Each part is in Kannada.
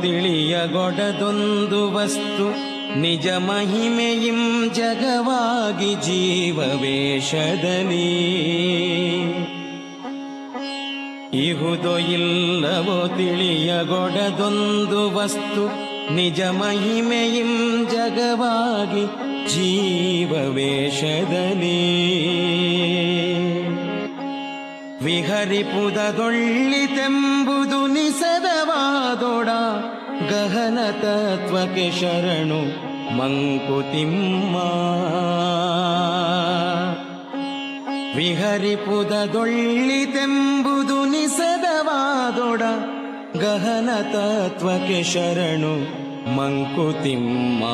ತಿಳಿಯಗೊಡದೊಂದು ವಸ್ತು. ನಿಜ ಮಹಿಮೆಯಿಂ ಜಗವಾಗಿ ಜೀವವೇಷದಲ್ಲಿ. ಇಹುದು ಇಲ್ಲವೋ ತಿಳಿಯಗೊಡದೊಂದು ವಸ್ತು. ನಿಜ ಮಹಿಮೆಯಿಂ ಜಗವಾಗಿ ಜೀವವೇಷದಲ್ಲಿ. ವಿಹರಿಪುದದೊಳ್ಳಿತೆಂಬುದು ನಿಸದವಾದೊಡ ಗಹನ ತತ್ವಕ್ಕೆ ಶರಣು ಮಂಕುತಿಮ್ಮ. ವಿಹರಿಪುದದೊಳ್ಳಿತೆಂಬುದು ನಿಸದವಾದೊಡ ಗಹನ ತತ್ವಕ್ಕೆ ಶರಣು ಮಂಕುತಿಮ್ಮ.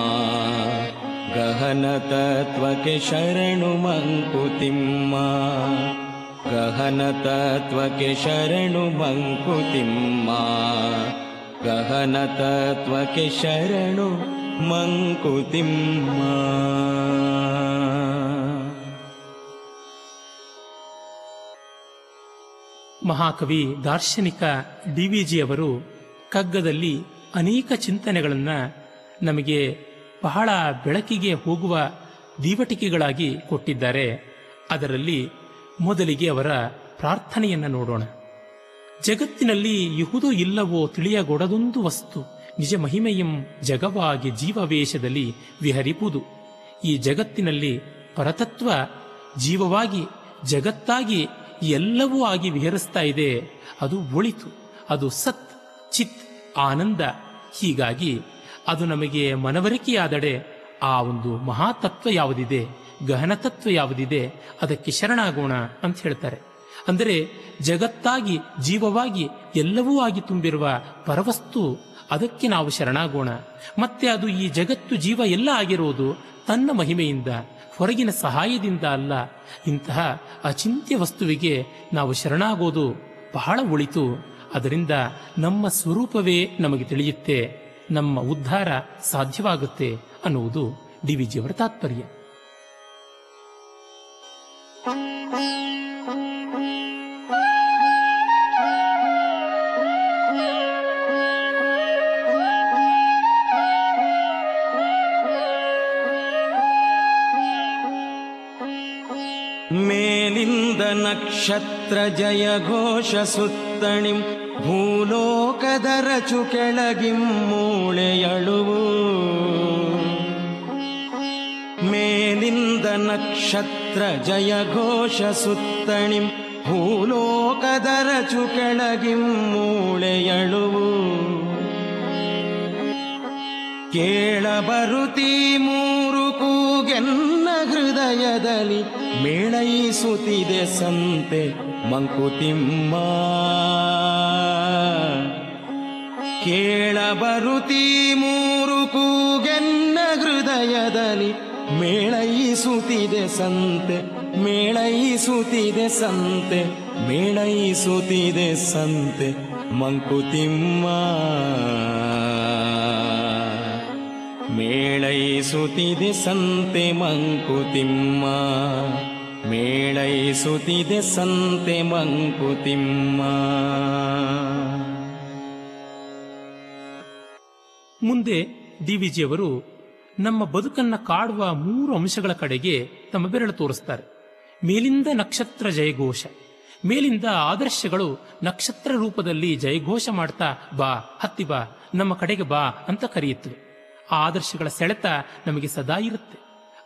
ಗಹನ ತತ್ವಕ್ಕೆ ಶರಣು ಮಂಕುತಿಮ್ಮ. ಗಹನ ತತ್ವಕ್ಕೆ ಶರಣು ಮಂಕುತಿಮ್ಮ. ಗಹನ ತತ್ವಕ್ಕೆ ಶರಣು ಮಂಕುತಿಮ್ಮ. ಮಹಾಕವಿ ದಾರ್ಶನಿಕ ಡಿ ವಿ ಜಿ ಅವರು ಕಗ್ಗದಲ್ಲಿ ಅನೇಕ ಚಿಂತನೆಗಳನ್ನು ನಮಗೆ ಬಹಳ ಬೆಳಕಿಗೆ ಹೋಗುವ ದೀವಟಿಕೆಗಳಾಗಿ ಕೊಟ್ಟಿದ್ದಾರೆ. ಅದರಲ್ಲಿ ಮೊದಲಿಗೆ ಅವರ ಪ್ರಾರ್ಥನೆಯನ್ನು ನೋಡೋಣ. ಜಗತ್ತಿನಲ್ಲಿ ಯಹುದೋ ಇಲ್ಲವೋ ತಿಳಿಯಗೊಡದೊಂದು ವಸ್ತು, ನಿಜ ಮಹಿಮೆಯಂ ಜಗವಾಗಿ ಜೀವವೇಶದಲ್ಲಿ ವಿಹರಿಪುದು. ಈ ಜಗತ್ತಿನಲ್ಲಿ ಪರತತ್ವ ಜೀವವಾಗಿ, ಜಗತ್ತಾಗಿ ಎಲ್ಲವೂ ಆಗಿ ವಿಹರಿಸ್ತಾ ಇದೆ. ಅದು ಒಳಿತು, ಅದು ಸತ್, ಚಿತ್, ಆನಂದ. ಹೀಗಾಗಿ ಅದು ನಮಗೆ ಮನವರಿಕೆಯಾದಡೆ ಆ ಒಂದು ಮಹಾತತ್ವ ಯಾವುದಿದೆ? ಗಹನತತ್ವ ಯಾವುದಿದೆ, ಅದಕ್ಕೆ ಶರಣಾಗೋಣ ಅಂತ ಹೇಳ್ತಾರೆ. ಅಂದರೆ ಜಗತ್ತಾಗಿ, ಜೀವವಾಗಿ ಎಲ್ಲವೂ ಆಗಿ ತುಂಬಿರುವ ಪರವಸ್ತು, ಅದಕ್ಕೆ ನಾವು ಶರಣಾಗೋಣ. ಮತ್ತೆ ಅದು ಈ ಜಗತ್ತು ಜೀವ ಎಲ್ಲ ಆಗಿರೋದು ತನ್ನ ಮಹಿಮೆಯಿಂದ, ಹೊರಗಿನ ಸಹಾಯದಿಂದ ಅಲ್ಲ. ಇಂತಹ ಅಚಿಂತ್ಯ ವಸ್ತುವಿಗೆ ನಾವು ಶರಣಾಗೋದು ಬಹಳ ಒಳಿತು. ಅದರಿಂದ ನಮ್ಮ ಸ್ವರೂಪವೇ ನಮಗೆ ತಿಳಿಯುತ್ತೆ, ನಮ್ಮ ಉದ್ಧಾರ ಸಾಧ್ಯವಾಗುತ್ತೆ ಅನ್ನುವುದು ಡಿ ವಿ ಜಿಯವರ ತಾತ್ಪರ್ಯ. ನಕ್ಷತ್ರ ಜಯ ಘೋಷ ಸುತ್ತಣಿಂ ಭೂಲೋಕದ ರಚು ಕೆಳಗಿಂ ಮೂಳೆಯಳುವು. ಮೇಲಿಂದ ನಕ್ಷತ್ರ ಜಯ ಘೋಷ ಸುತ್ತಣಿಂ ಭೂಲೋಕದ ರಚು ಕೆಳಗಿಂ ಮೂಳೆಯಳುವು. ಕೇಳಬರುತ್ತೀ ಮೂರು ಕೂಗೆನ್ನ ಹೃದಯದಲ್ಲಿ ಮೇಳೈಸುತ್ತಿದೆ ಸಂತೆ ಮಂಕುತಿಮ್ಮ. ಕೇಳಬರುತಿ ಮೂರು ಕೂಗೆನ್ನ ಹೃದಯದಲ್ಲಿ ಮೇಳೈಸುತ್ತಿದೆ ಸಂತೆ ಮೇಳೈಸುತ್ತಿದೆ ಸಂತೆ ಮೇಳೈಸುತ್ತಿದೆ ಸಂತೆ ಮಂಕುತಿಮ್ಮ. ಮೇಳೈಸುತ್ತಿದೆ ಸಂತೆ ಮಂಕುತಿಮ್ಮ. ಮೇಳೈಸುತ್ತಿದೆ ಸಂತೆ ಮಂಕುತಿಮ್ಮ. ಮುಂದೆ ಡಿ ವಿ ಜಿಯವರು ನಮ್ಮ ಬದುಕನ್ನ ಕಾಡುವ ಮೂರು ಅಂಶಗಳ ಕಡೆಗೆ ತಮ್ಮ ಬೆರಳು ತೋರಿಸ್ತಾರೆ. ಮೇಲಿಂದ ನಕ್ಷತ್ರ ಜಯಘೋಷ. ಮೇಲಿಂದ ಆದರ್ಶಗಳು ನಕ್ಷತ್ರ ರೂಪದಲ್ಲಿ ಜಯಘೋಷ ಮಾಡ್ತಾ ಬಾ, ಹತ್ತಿ ಬಾ, ನಮ್ಮ ಕಡೆಗೆ ಬಾ ಅಂತ ಕರೆಯುತ್ತವೆ ಆದರ್ಶಗಳ ಸೆಳೆತ ನಮಗೆ ಸದಾ ಇರುತ್ತೆ.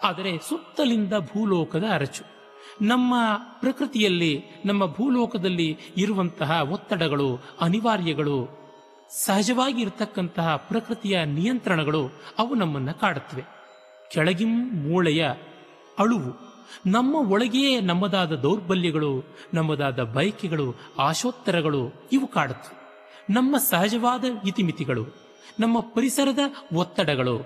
ಆದರೆ ಸುತ್ತಲಿಂದ ಭೂಲೋಕದ ಅರಚು. ನಮ್ಮ ಪ್ರಕೃತಿಯಲ್ಲಿ, ನಮ್ಮ ಭೂಲೋಕದಲ್ಲಿ ಇರುವಂತಹ ಒತ್ತಡಗಳು, ಅನಿವಾರ್ಯಗಳು, ಸಹಜವಾಗಿ ಇರತಕ್ಕಂತಹ ಪ್ರಕೃತಿಯ ನಿಯಂತ್ರಣಗಳು, ಅವು ನಮ್ಮನ್ನು ಕಾಡುತ್ತವೆ. ಕೆಳಗಿಂ ಮೂಳೆಯ ಅಳುವು, ನಮ್ಮ ಒಳಗೆಯೇ ನಮ್ಮದಾದ ದೌರ್ಬಲ್ಯಗಳು, ನಮ್ಮದಾದ ಬಯಕೆಗಳು, ಆಶೋತ್ತರಗಳು, ಇವು ಕಾಡುತ್ತವೆ. ನಮ್ಮ ಸಹಜವಾದ ಇತಿಮಿತಿಗಳು ನಮ್ಮ ಪರಿಸರದ ಒತ್ತಡಗಳು,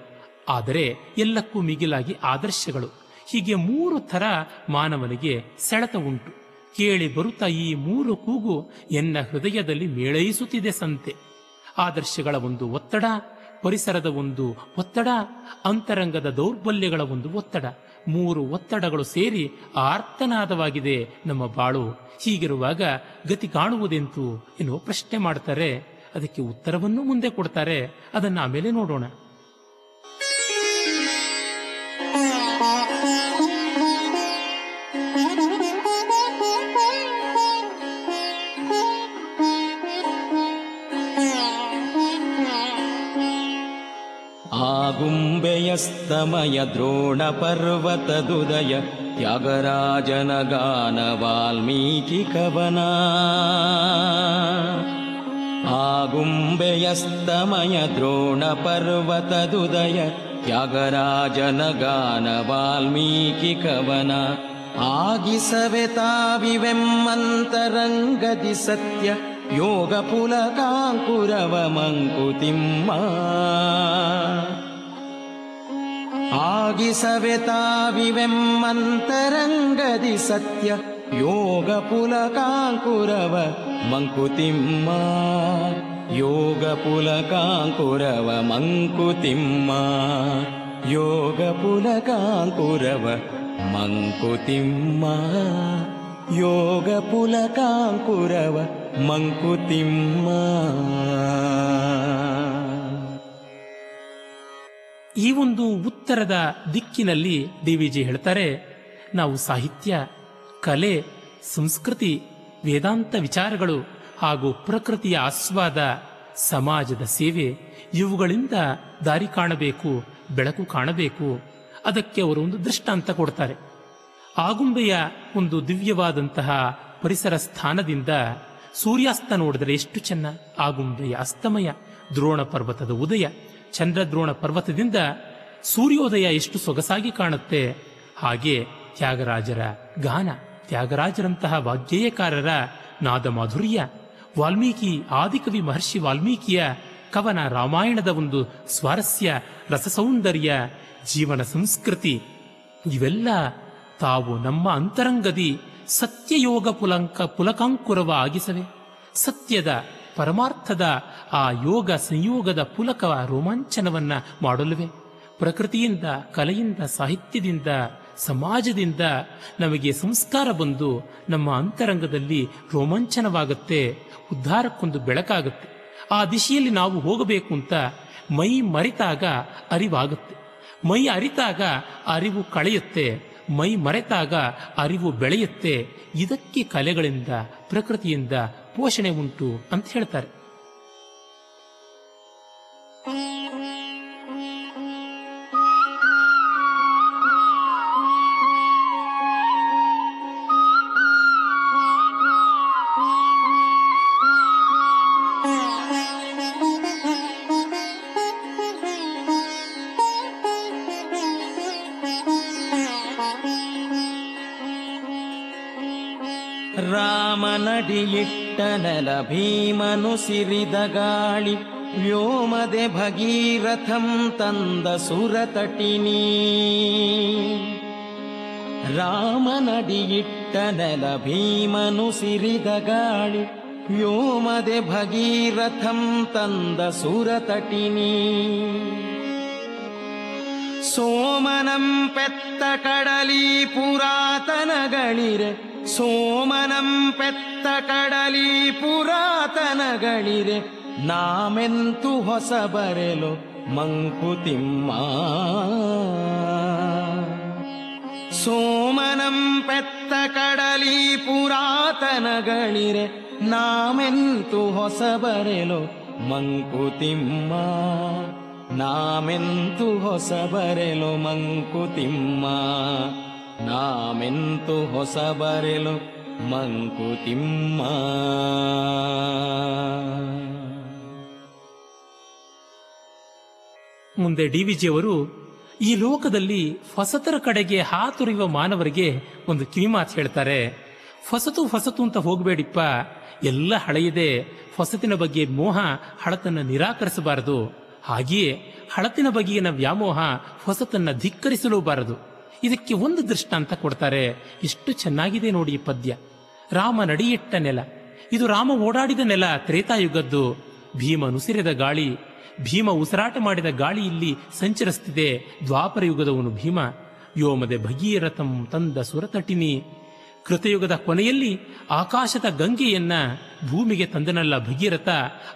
ಆದರೆ ಎಲ್ಲಕ್ಕೂ ಮಿಗಿಲಾಗಿ ಆದರ್ಶಗಳು. ಹೀಗೆ ಮೂರು ಥರ ಮಾನವನಿಗೆ ಸೆಳೆತ ಉಂಟು. ಕೇಳಿ ಬರುತ್ತಾ ಈ ಮೂರು ಕೂಗು ಎನ್ನ ಹೃದಯದಲ್ಲಿ ಮೇಳೈಸುತ್ತಿದೆ ಸಂತೆ. ಆದರ್ಶಗಳ ಒಂದು ಒತ್ತಡ, ಪರಿಸರದ ಒಂದು ಒತ್ತಡ, ಅಂತರಂಗದ ದೌರ್ಬಲ್ಯಗಳ ಒಂದು ಒತ್ತಡ. ಮೂರು ಒತ್ತಡಗಳು ಸೇರಿ ಆರ್ತನಾದವಾಗಿದೆ ನಮ್ಮ ಬಾಳು. ಹೀಗಿರುವಾಗ ಗತಿ ಕಾಣುವುದೆಂತು ಎನ್ನುವ ಪ್ರಶ್ನೆ ಮಾಡ್ತಾರೆ ಅದಕ್ಕೆ ಉತ್ತರವನ್ನು ಮುಂದೆ ಕೊಡ್ತಾರೆ. ಅದನ್ನು ಆಮೇಲೆ ನೋಡೋಣ. ಸ್ತಮಯ ದ್ರೋಣ ಪರ್ವತದುದಯ ತ್ಯಾಗರಾಜನ ಗಾನ ವಾಲ್ಮೀಕಿ ಕವನ. आगुम्बेयस्तमय द्रोणपर्वतदुदय त्यागराजनगान वाल्मीकिकवन आगिसविताविवेम् सत्य योगपुलकाङ्कुरवमङ्कुतिम् मङ्कुतिम् सत्य योगपुलकाङ्कुरव ಮಂಕುತಿಮ್ಮ, ಯೋಗ ಪುಲಕಾಂಕುರವ ಮಂಕುತಿಮ್ಮ, ಯೋಗ ಪುಲಕಾಂಕುರವ ಮಂಕುತಿಮ್ಮ, ಯೋಗ ಪುಲಕಾಂಕುರವ ಮಂಕುತಿಮ್ಮ. ಈ ಒಂದು ಉತ್ತರದ ದಿಕ್ಕಿನಲ್ಲಿ ಡಿ ವಿ ಜಿ ಹೇಳ್ತಾರೆ, ನಾವು ಸಾಹಿತ್ಯ, ಕಲೆ, ಸಂಸ್ಕೃತಿ ವೇದಾಂತ ವಿಚಾರಗಳು ಹಾಗೂ ಪ್ರಕೃತಿಯ ಆಸ್ವಾದ, ಸಮಾಜದ ಸೇವೆ, ಇವುಗಳಿಂದ ದಾರಿ ಕಾಣಬೇಕು, ಬೆಳಕು ಕಾಣಬೇಕು. ಅದಕ್ಕೆ ಅವರು ಒಂದು ದೃಷ್ಟಾಂತ ಕೊಡ್ತಾರೆ. ಆಗುಂಬೆಯ ಒಂದು ದಿವ್ಯವಾದಂತಹ ಪರಿಸರ ಸ್ಥಾನದಿಂದ ಸೂರ್ಯಾಸ್ತ ನೋಡಿದರೆ ಎಷ್ಟು ಚೆನ್ನ. ಆಗುಂಬೆಯ ಅಸ್ತಮಯ, ದ್ರೋಣ ಪರ್ವತದ ಉದಯ, ಚಂದ್ರದ್ರೋಣ ಪರ್ವತದಿಂದ ಸೂರ್ಯೋದಯ ಎಷ್ಟು ಸೊಗಸಾಗಿ ಕಾಣುತ್ತೆ. ಹಾಗೆ ತ್ಯಾಗರಾಜರ ಗಾನ. ತ್ಯಾಗರಾಜರಂತಹ ವಾಗ್ಗೇಯಕಾರರ ನಾದ ಮಾಧುರ್ಯ ವಾಲ್ಮೀಕಿ, ಆದಿಕವಿ ಮಹರ್ಷಿ ವಾಲ್ಮೀಕಿಯ ಕವನ ರಾಮಾಯಣದ ಒಂದು ಸ್ವಾರಸ್ಯ ರಸಸೌಂದರ್ಯ ಜೀವನ ಸಂಸ್ಕೃತಿ. ಇವೆಲ್ಲ ತಾವು ನಮ್ಮ ಅಂತರಂಗದಿ ಸತ್ಯಯೋಗ ಪುಲಂಕ ಪುಲಕಾಂಕುರವ ಆಗಿಸವೆ. ಸತ್ಯದ ಪರಮಾರ್ಥದ ಆ ಯೋಗ ಸಂಯೋಗದ ಪುಲಕ ರೋಮಾಂಚನವನ್ನ ಮಾಡಲುವೆ. ಪ್ರಕೃತಿಯಿಂದ, ಕಲೆಯಿಂದ, ಸಾಹಿತ್ಯದಿಂದ ಸಮಾಜದಿಂದ ನಮಗೆ ಸಂಸ್ಕಾರ ಬಂದು ನಮ್ಮ ಅಂತರಂಗದಲ್ಲಿ ರೋಮಾಂಚನವಾಗುತ್ತೆ, ಉದ್ಧಾರಕ್ಕೊಂದು ಬೆಳಕಾಗುತ್ತೆ. ಆ ದಿಶೆಯಲ್ಲಿ ನಾವು ಹೋಗಬೇಕು ಅಂತ ಮೈ ಮರಿತಾಗ ಅರಿವಾಗುತ್ತೆ. ಮೈ ಅರಿತಾಗ ಅರಿವು ಕಳೆಯುತ್ತೆ, ಮೈ ಮರೆತಾಗ ಅರಿವು ಬೆಳೆಯುತ್ತೆ. ಇದಕ್ಕೆ ಕಲೆಗಳಿಂದ, ಪ್ರಕೃತಿಯಿಂದ ಪೋಷಣೆ ಉಂಟು ಅಂತ ಹೇಳ್ತಾರೆ. ರಾಮನಡಿಯಿಟ್ಟ ನೆಲ ಭೀಮನು ಸಿರಿದ ಗಾಳಿ, ವ್ಯೋಮದೆ ಭಗೀರಥಂ ತಂದ ಸುರತಟಿನಿ. ರಾಮನಡಿಯಿಟ್ಟ ನೆಲ ಭೀಮನು ಸಿರಿದ ಗಾಳಿ, ವ್ಯೋಮದೆ ಭಗೀರಥಂ ತಂದ ಸುರತಟಿನಿ. ಸೋಮನಂ ಪೆತ್ತ ಕಡಲಿ ಪುರಾತನಗಳಿರೆ ಸೋಮನಂ ಪೆತ್ತ ಕಡಲಿ ಪುರಾತನಗಳಿರೆ ನಾಮೆಂತು ಹೊಸ ಬರೆಲು ಮಂಕುತಿಮ್ಮ ಸೋಮನಂ ಪೆತ್ತ ಕಡಲಿ ಪುರಾತನಗಳಿರೆ ನಾಮೆಂತು ಹೊಸ ಬರೆಲು ಮಂಕುತಿಮ್ಮ ನಾಮೆಂತು ಹೊಸ ಬರೆಲು ಮಂಕುತಿಮ್ಮ ನಾಮೆಂತು ಹೊಸ ಬರೆಲು ಮಂಕುತಿಮ್ಮ ಮುಂದೆ ಡಿ ವಿಜಿಯವರು ಈ ಲೋಕದಲ್ಲಿ ಹೊಸತರ ಕಡೆಗೆ ಹಾತುರಿಯುವ ಮಾನವರಿಗೆ ಒಂದು ಕಿವಿಮಾತು ಹೇಳ್ತಾರೆ. ಹೊಸತು ಹೊಸತು ಅಂತ ಹೋಗಬೇಡಿಪ್ಪ. ಎಲ್ಲ ಹಳೆಯದೆ ಹೊಸತಿನ ಬಗ್ಗೆ ಮೋಹ, ಹಳತನ್ನ ನಿರಾಕರಿಸಬಾರದು. ಹಾಗೆಯೇ ಹಳತಿನ ಬಗೆಗಿನ ವ್ಯಾಮೋಹ ಹೊಸತನ್ನ ಧಿಕ್ಕರಿಸಲೂಬಾರದು. ಇದಕ್ಕೆ ಒಂದು ದೃಷ್ಟಾಂತ ಕೊಡ್ತಾರೆ. ಎಷ್ಟು ಚೆನ್ನಾಗಿದೆ ನೋಡಿ ಈ ಪದ್ಯ. ರಾಮ ನಡಿಯಿಟ್ಟ ನೆಲ. ಇದು ರಾಮ ಓಡಾಡಿದ ನೆಲ, ತ್ರೇತಾಯುಗದ್ದು. ಭೀಮ ನುಸಿರಿದ ಗಾಳಿ. ಭೀಮ ಉಸಿರಾಟ ಮಾಡಿದ ಗಾಳಿ ಇಲ್ಲಿ ಸಂಚರಿಸ್ತಿದೆ. ದ್ವಾಪರ ಯುಗದವನು ಭೀಮ. ಯೋಮದೆ ಭಗೀರಥಂ ತಂದ ಸುರತಟಿನಿ. ಕೃತಯುಗದ ಕೊನೆಯಲ್ಲಿ ಆಕಾಶದ ಗಂಗೆಯನ್ನ ಭೂಮಿಗೆ ತಂದನಲ್ಲ ಭಗೀರಥ.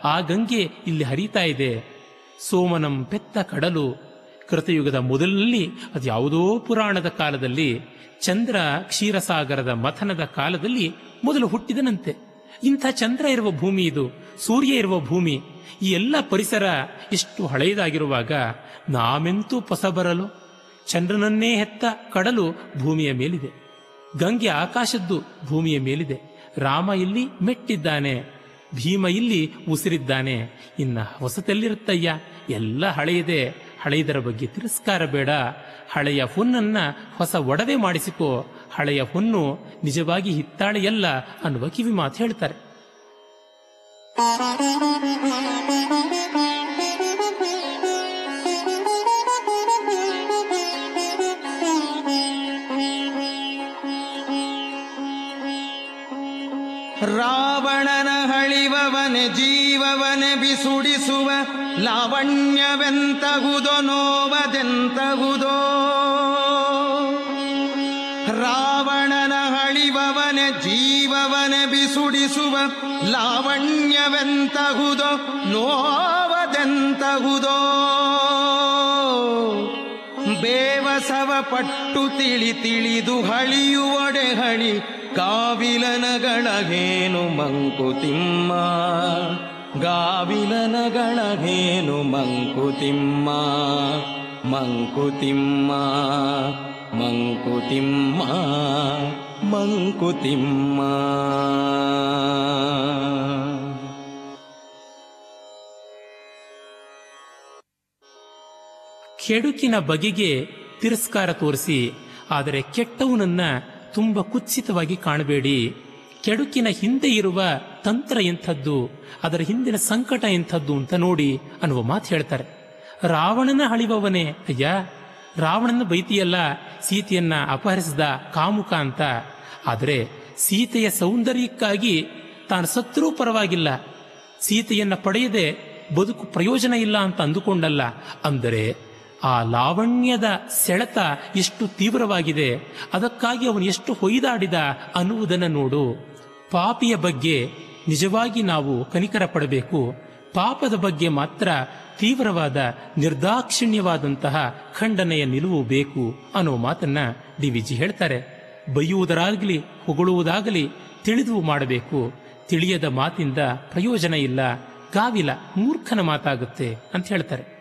ಆ ಗಂಗೆ ಇಲ್ಲಿ ಹರಿತಾ ಇದೆ. ಸೋಮನಂ ಪೆತ್ತ ಕಡಲು. ಕೃತಯುಗದ ಮೊದಲಿನಲ್ಲಿ, ಅದು ಯಾವುದೋ ಪುರಾಣದ ಕಾಲದಲ್ಲಿ, ಚಂದ್ರ ಕ್ಷೀರಸಾಗರದ ಮಥನದ ಕಾಲದಲ್ಲಿ ಮೊದಲು ಹುಟ್ಟಿದನಂತೆ. ಇಂಥ ಚಂದ್ರ ಇರುವ ಭೂಮಿ ಇದು, ಸೂರ್ಯ ಇರುವ ಭೂಮಿ. ಈ ಎಲ್ಲ ಪರಿಸರ ಇಷ್ಟು ಹಳೆಯದಾಗಿರುವಾಗ ನಾಮೆಂತೂ ಬರಲು ಚಂದ್ರನನ್ನೇ ಹೆತ್ತ ಕಡಲು ಭೂಮಿಯ ಮೇಲಿದೆ. ಗಂಗೆ ಆಕಾಶದ್ದು ಭೂಮಿಯ ಮೇಲಿದೆ. ರಾಮ ಇಲ್ಲಿ ಮೆಟ್ಟಿದ್ದಾನೆ, ಭೀಮ ಇಲ್ಲಿ ಉಸಿರಿದ್ದಾನೆ. ಇನ್ನ ಹೊಸತೆಲ್ಲಿರುತ್ತಯ್ಯ, ಎಲ್ಲ ಹಳೆಯದೆ. ಹಳೆಯದರ ಬಗ್ಗೆ ತಿರಸ್ಕಾರ ಬೇಡ. ಹಳೆಯ ಹುನ್ನನ್ನು ಹೊಸ ಒಡವೆ ಮಾಡಿಸಿಕೋ. ಹಳೆಯ ಹುನ್ನು ನಿಜವಾಗಿ ಹಿತ್ತಾಳೆಯಲ್ಲ ಅನ್ನುವ ಕಿವಿ ಮಾತು ಹೇಳ್ತಾರೆ. ರಾವಣನ ಹಳಿವವನೆ, ಜೀವವನೆ ಬಿಸುಡಿಸುವ ಲಾವಣ್ಯವೆಂತಗುದೋ ನೋವದೆಂತಹುದೋ ರಾವಣನ ಹಳಿವವನೆ, ಜೀವವನೆ ಬಿಸುಡಿಸುವ ಲಾವಣ್ಯವೆಂತಗುದೋ ನೋವದೆಂತಹುದೋ? ಬೇವಸವ ಪಟ್ಟು ತಿಳಿ ತಿಳಿದು ಹಳಿಯುವಡೆ ಹಳಿ ಕಾವಿಲನಗಳಗೇನು ಮಂಕುತಿಮ್ಮ? ಗಾವಿಲನಗಳಗೇನು ಮಂಕುತಿಮ್ಮ ಮಂಕುತಿಮ್ಮ ಮಂಕುತಿಮ್ಮ ಮಂಕುತಿಮ್ಮ. ಕೆಡುಕಿನ ಬಗೆಗೆ ತಿರಸ್ಕಾರ ತೋರಿಸಿ ಆದರೆ ಕೆಟ್ಟವನನ್ನ ತುಂಬ ಕುತ್ಸಿತವಾಗಿ ಕಾಣಬೇಡಿ. ಕೆಡುಕಿನ ಹಿಂದೆ ಇರುವ ತಂತ್ರ ಎಂಥದ್ದು, ಅದರ ಹಿಂದಿನ ಸಂಕಟ ಎಂಥದ್ದು ಅಂತ ನೋಡಿ ಅನ್ನುವ ಮಾತು ಹೇಳ್ತಾರೆ. ರಾವಣನ ಹಳಿವವನೇ ಅಯ್ಯ, ರಾವಣನ ಬೈತಿಯಲ್ಲ, ಸೀತೆಯನ್ನ ಅಪಹರಿಸಿದ ಕಾಮುಕ ಅಂತ. ಆದರೆ ಸೀತೆಯ ಸೌಂದರ್ಯಕ್ಕಾಗಿ ತಾನು ಸತ್ತರೂ ಪರವಾಗಿಲ್ಲ. ಸೀತೆಯನ್ನ ಪಡೆಯದೆ ಬದುಕು ಪ್ರಯೋಜನ ಇಲ್ಲ ಅಂತ ಅಂದುಕೊಂಡಲ್ಲ. ಅಂದರೆ ಆ ಲಾವಣ್ಯದ ಸೆಳೆತ ಎಷ್ಟು ತೀವ್ರವಾಗಿದೆ, ಅದಕ್ಕಾಗಿ ಅವನು ಎಷ್ಟು ಹೊಯ್ದಾಡಿದ ಅನ್ನುವುದನ್ನು ನೋಡು. ಪಾಪಿಯ ಬಗ್ಗೆ ನಿಜವಾಗಿ ನಾವು ಕನಿಕರ ಪಡಬೇಕು ಪಾಪದ ಬಗ್ಗೆ ಮಾತ್ರ ತೀವ್ರವಾದ, ನಿರ್ದಾಕ್ಷಿಣ್ಯವಾದಂತಹ ಖಂಡನೆಯ ನಿಲುವು ಬೇಕು ಅನ್ನೋ ಮಾತನ್ನ ಡಿ ವಿಜಿ ಹೇಳ್ತಾರೆ. ಬೈಯುವುದರಾಗಲಿ ಹೊಗಳುವುದಾಗಲಿ ತಿಳಿದು ಮಾಡಬೇಕು. ತಿಳಿಯದ ಮಾತಿಂದ ಪ್ರಯೋಜನ ಇಲ್ಲ. ಗಾವಿಲ ಮೂರ್ಖನ ಮಾತಾಗುತ್ತೆ ಅಂತ ಹೇಳ್ತಾರೆ.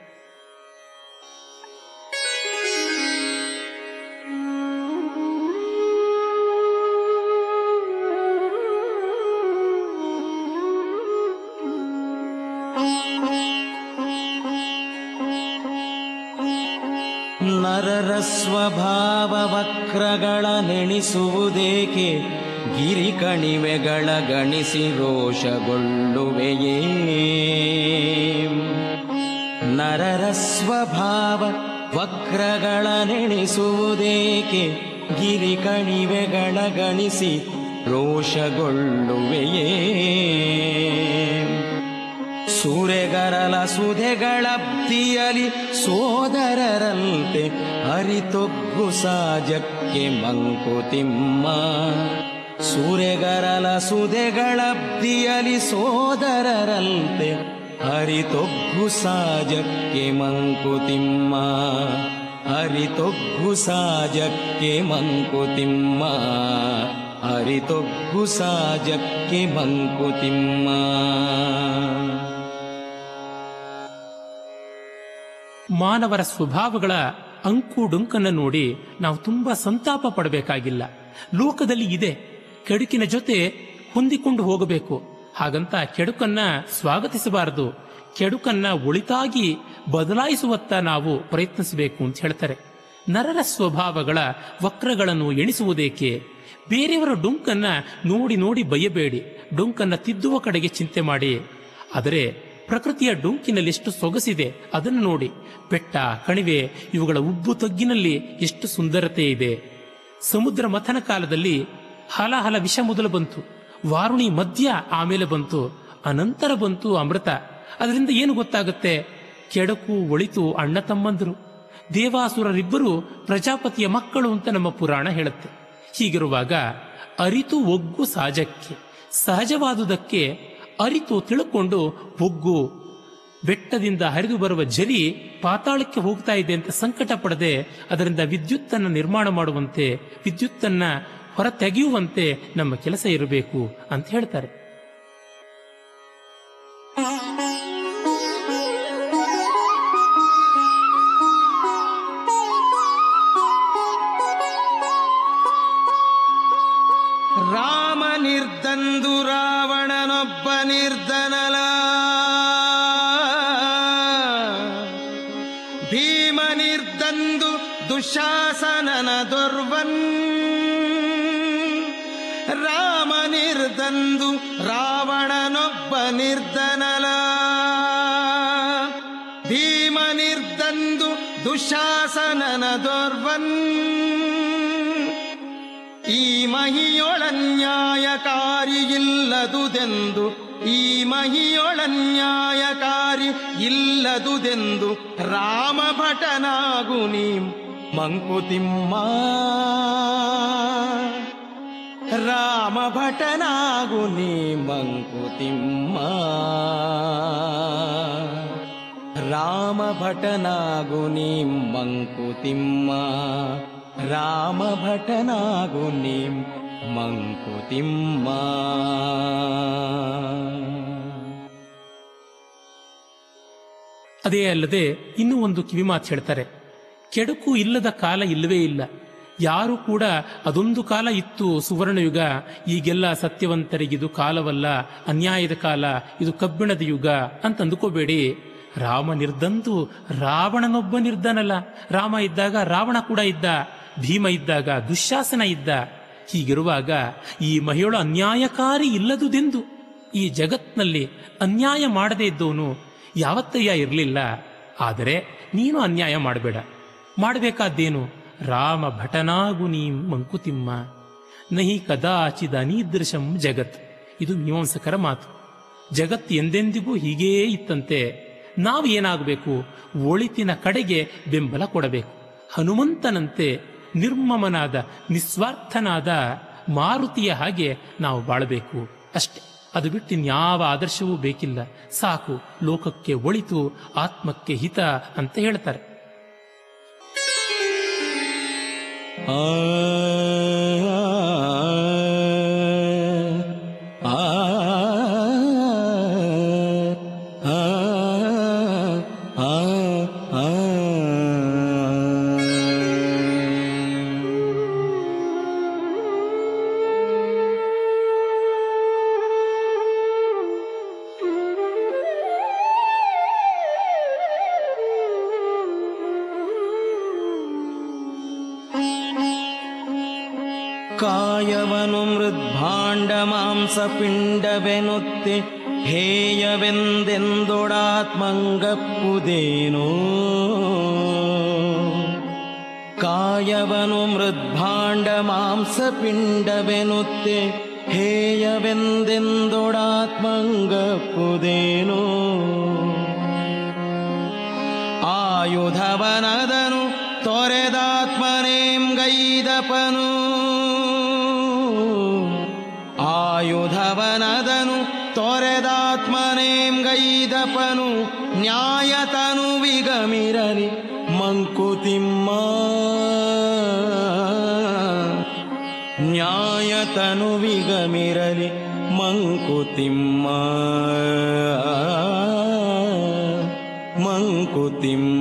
ನರರ ಸ್ವಭಾವ ವಕ್ರಗಳ ನೆಣಿಸುವುದೇಕೆ? ಗಿರಿ ಕಣಿವೆಗಳ ಗಣಿಸಿ ರೋಷಗೊಳ್ಳುವೆಯೇ? ನರರ ಸ್ವಭಾವ ವಕ್ರಗಳ ನೆಣಿಸುವುದೇಕೆ? ಗಿರಿ ಕಣಿವೆಗಳ ಗಣಿಸಿ ರೋಷಗೊಳ್ಳುವೆಯೇ? ಸೂರೆಗರಲ ಸುಧೆಗಳಬ್ದಿಯಲಿ ಸೋದರರಂತೆ ಅರಿತೊಗ್ಗು ಸಾಜಕ್ಕೆ ಮಂಕುತಿಮ್ಮ ಸೂರೆಗರಲ ಸುಧೆಗಳಬ್ದಿಯಲಿ ಸೋದರರಂತೆ ಅರಿತೊಗ್ಗು ಸಾಜಕ್ಕೆ ಮಂಕುತಿಮ್ಮ ಅರಿತೊಗ್ಗು ಸಾಜಕ್ಕೆ ಮಂಕುತಿಮ್ಮ ಅರಿತೊಗ್ಗು ಸಾಜಕ್ಕೆ ಮಂಕುತಿಮ್ಮ ಮಾನವರ ಸ್ವಭಾವಗಳ ಅಂಕು ಡೊಂಕನ್ನು ನೋಡಿ ನಾವು ತುಂಬ ಸಂತಾಪ ಪಡಬೇಕಾಗಿಲ್ಲ. ಲೋಕದಲ್ಲಿ ಇದೆ. ಕೆಡುಕಿನ ಜೊತೆ ಹೊಂದಿಕೊಂಡು ಹೋಗಬೇಕು. ಹಾಗಂತ ಕೆಡುಕನ್ನ ಸ್ವಾಗತಿಸಬಾರದು. ಕೆಡುಕನ್ನ ಒಳಿತಾಗಿ ಬದಲಾಯಿಸುವತ್ತ ನಾವು ಪ್ರಯತ್ನಿಸಬೇಕು ಅಂತ ಹೇಳ್ತಾರೆ. ನರರ ಸ್ವಭಾವಗಳ ವಕ್ರಗಳನ್ನು ಎಣಿಸುವುದೇಕೆ? ಬೇರೆಯವರ ಡೊಂಕನ್ನ ನೋಡಿ ನೋಡಿ ಬಯ್ಯಬೇಡಿ ಡೊಂಕನ್ನ ತಿದ್ದುವ ಕಡೆಗೆ ಚಿಂತೆ ಮಾಡಿ. ಆದರೆ ಪ್ರಕೃತಿಯ ಡೊಂಕಿನಲ್ಲಿ ಎಷ್ಟು ಸೊಗಸಿದೆ. ಅದನ್ನು ನೋಡಿ, ಬೆಟ್ಟ, ಕಣಿವೆ, ಇವುಗಳ ಉಬ್ಬು ತಗ್ಗಿನಲ್ಲಿ ಎಷ್ಟು ಸುಂದರತೆ ಇದೆ. ಸಮುದ್ರ ಮಥನ ಕಾಲದಲ್ಲಿ ಹಲಹಲ ವಿಷ ಮೊದಲು ಬಂತು. ವಾರುಣಿ ಮಧ್ಯ ಆಮೇಲೆ ಬಂತು. ಅನಂತರ ಬಂತು ಅಮೃತ. ಅದರಿಂದ ಏನು ಗೊತ್ತಾಗುತ್ತೆ? ಕೆಡಕು, ಒಳಿತು, ಅಣ್ಣ ತಮ್ಮಂದರು. ದೇವಾಸುರರಿಬ್ಬರು ಪ್ರಜಾಪತಿಯ ಮಕ್ಕಳು ಅಂತ ನಮ್ಮ ಪುರಾಣ ಹೇಳುತ್ತೆ. ಹೀಗಿರುವಾಗ ಅರಿತು ಒಗ್ಗು ಸಹಜಕ್ಕೆ, ಸಹಜವಾದುದಕ್ಕೆ ಅರಿತು ತಿಳ್ಕೊಂಡು ಒಗ್ಗು, ಬೆಟ್ಟದಿಂದ ಹರಿದು ಬರುವ ಜರಿ ಪಾತಾಳಕ್ಕೆ ಹೋಗ್ತಾ ಇದೆ ಅಂತ ಸಂಕಟ ಪಡದೆ ಅದರಿಂದ ವಿದ್ಯುತ್ತನ್ನು ನಿರ್ಮಾಣ ಮಾಡುವಂತೆ, ವಿದ್ಯುತ್ತನ್ನು ಹೊರತೆಗೆಯುವಂತೆ ನಮ್ಮ ಕೆಲಸ ಇರಬೇಕು ಅಂತ ಹೇಳ್ತಾರೆ. ಭೀಮ ನಿರ್ದಂದು ದುಶಾಸನನ ದುರ್ವನ್. ರಾಮ ನಿರ್ದಂದು ರಾವಣನೊಬ್ಬ ನಿರ್ಧನಲ. ಭೀಮ ನಿರ್ದಂದು ದುಶಾಸನನ ದುರ್ವನ್. ಈ ಮಹಿಯೊಳನ್ಯಾಯಕಾರಿ ಇಲ್ಲದುದೆಂದು ಈ ಮಹಿಯೊಳನ್ಯಾಯಕಾರಿ ಇಲ್ಲದುದೆಂದು ರಾಮ ಭಟನಾಗು ನೀ ಮಂಕುತಿಮ್ಮ. ರಾಮ ಭಟನಾಗು ನೀ ಮಂಕುತಿಮ್ಮ. ರಾಮ ಭಟನಾಗು ನೀ ಮಂಕುತಿಮ್ಮ. ರಾಮ ಭಟನಾಗು ನೀ ಮಂಕುತಿಮ್ಮ. ಅದೇ ಅಲ್ಲದೆ ಇನ್ನೂ ಒಂದು ಕಿವಿಮಾತು ಹೇಳ್ತಾರೆ. ಕೆಡುಕು ಇಲ್ಲದ ಕಾಲ ಇಲ್ಲವೇ ಇಲ್ಲ. ಯಾರು ಕೂಡ ಅದೊಂದು ಕಾಲ ಇತ್ತು ಸುವರ್ಣಯುಗ, ಈಗೆಲ್ಲ ಸತ್ಯವಂತರಿಗಿದು ಕಾಲವಲ್ಲ, ಅನ್ಯಾಯದ ಕಾಲ, ಇದು ಕಬ್ಬಿಣದ ಯುಗ ಅಂತ ಅಂದುಕೋಬೇಡಿ ರಾಮ ನಿರ್ದಂತು ರಾವಣನೊಬ್ಬ ನಿರ್ದನಲ್ಲ ರಾಮ ಇದ್ದಾಗ ರಾವಣ ಕೂಡ ಇದ್ದ, ಭೀಮ ಇದ್ದಾಗ ದುಶ್ಯಾಸನ ಇದ್ದ. ಹೀಗಿರುವಾಗ ಈ ಮಹಿಳು ಅನ್ಯಾಯಕಾರಿ ಇಲ್ಲದುದೆಂದು ಈ ಜಗತ್ನಲ್ಲಿ ಅನ್ಯಾಯ ಮಾಡದೇ ಇದ್ದವನು ಯಾವತ್ತಯ್ಯ ಇರಲಿಲ್ಲ. ಆದರೆ ನೀನು ಅನ್ಯಾಯ ಮಾಡಬೇಡ. ಮಾಡಬೇಕಾದ್ದೇನು? ರಾಮ ಭಟನಾಗು ನೀ ಮಂಕುತಿಮ್ಮ. ನಹಿ ಕದಾಚಿದ ಅನೀದೃಶಂ ಜಗತ್. ಇದು ಮೀಮಾಂಸಕರ ಮಾತು. ಜಗತ್ ಎಂದೆಂದಿಗೂ ಹೀಗೇ ಇತ್ತಂತೆ. ನಾವು ಏನಾಗಬೇಕು ಒಳಿತಿನ ಕಡೆಗೆ ಬೆಂಬಲ ಕೊಡಬೇಕು. ಹನುಮಂತನಂತೆ ನಿರ್ಮಮನಾದ, ನಿಸ್ವಾರ್ಥನಾದ ಮಾರುತಿಯ ಹಾಗೆ ನಾವು ಬಾಳಬೇಕು. ಅಷ್ಟೆ. ಅದು ಬಿಟ್ಟು ಇನ್ಯಾವ ಆದರ್ಶವೂ ಬೇಕಿಲ್ಲ. ಸಾಕು, ಲೋಕಕ್ಕೆ ಒಳಿತು, ಆತ್ಮಕ್ಕೆ ಹಿತ ಅಂತ ಹೇಳ್ತಾರೆ. ಆ ಕಾಯವನು ಮೃದ್ಭಾಂಡ ಮಾಂಸ ಪಿಂಡವೆನುತ್ತೆ ಹೇಯವೆಂದೆಂದೊಡಾತ್ಮಂಗಪ್ಪುದೇನೋ ಕಾಯವನು ಮೃದ್ಭಾಂಡ ಮಾಂಸ ಪಿಂಡವೆನುತ್ತೆ ಹೇಯವೆಂದೆಂದೊಡಾತ್ಮಂಗಪ್ಪುದೇನೋ ಆಯುಧವನದನು ತೊರೆದಾತ್ಮನೇಂ ಗೈದಪನು ಆಯುಧವನದನು ತೊರೆದಾತ್ಮನೇಂ ಗೈದಪನು ನ್ಯಾಯತನು ವಿಗಮಿರಲಿ ಮಂಕುತಿಮ್ಮ. ನ್ಯಾಯತನು ವಿಗಮಿರಲಿ ಮಂಕುತಿಮ್ಮ. ಮಂಕುತಿಮ್ಮ.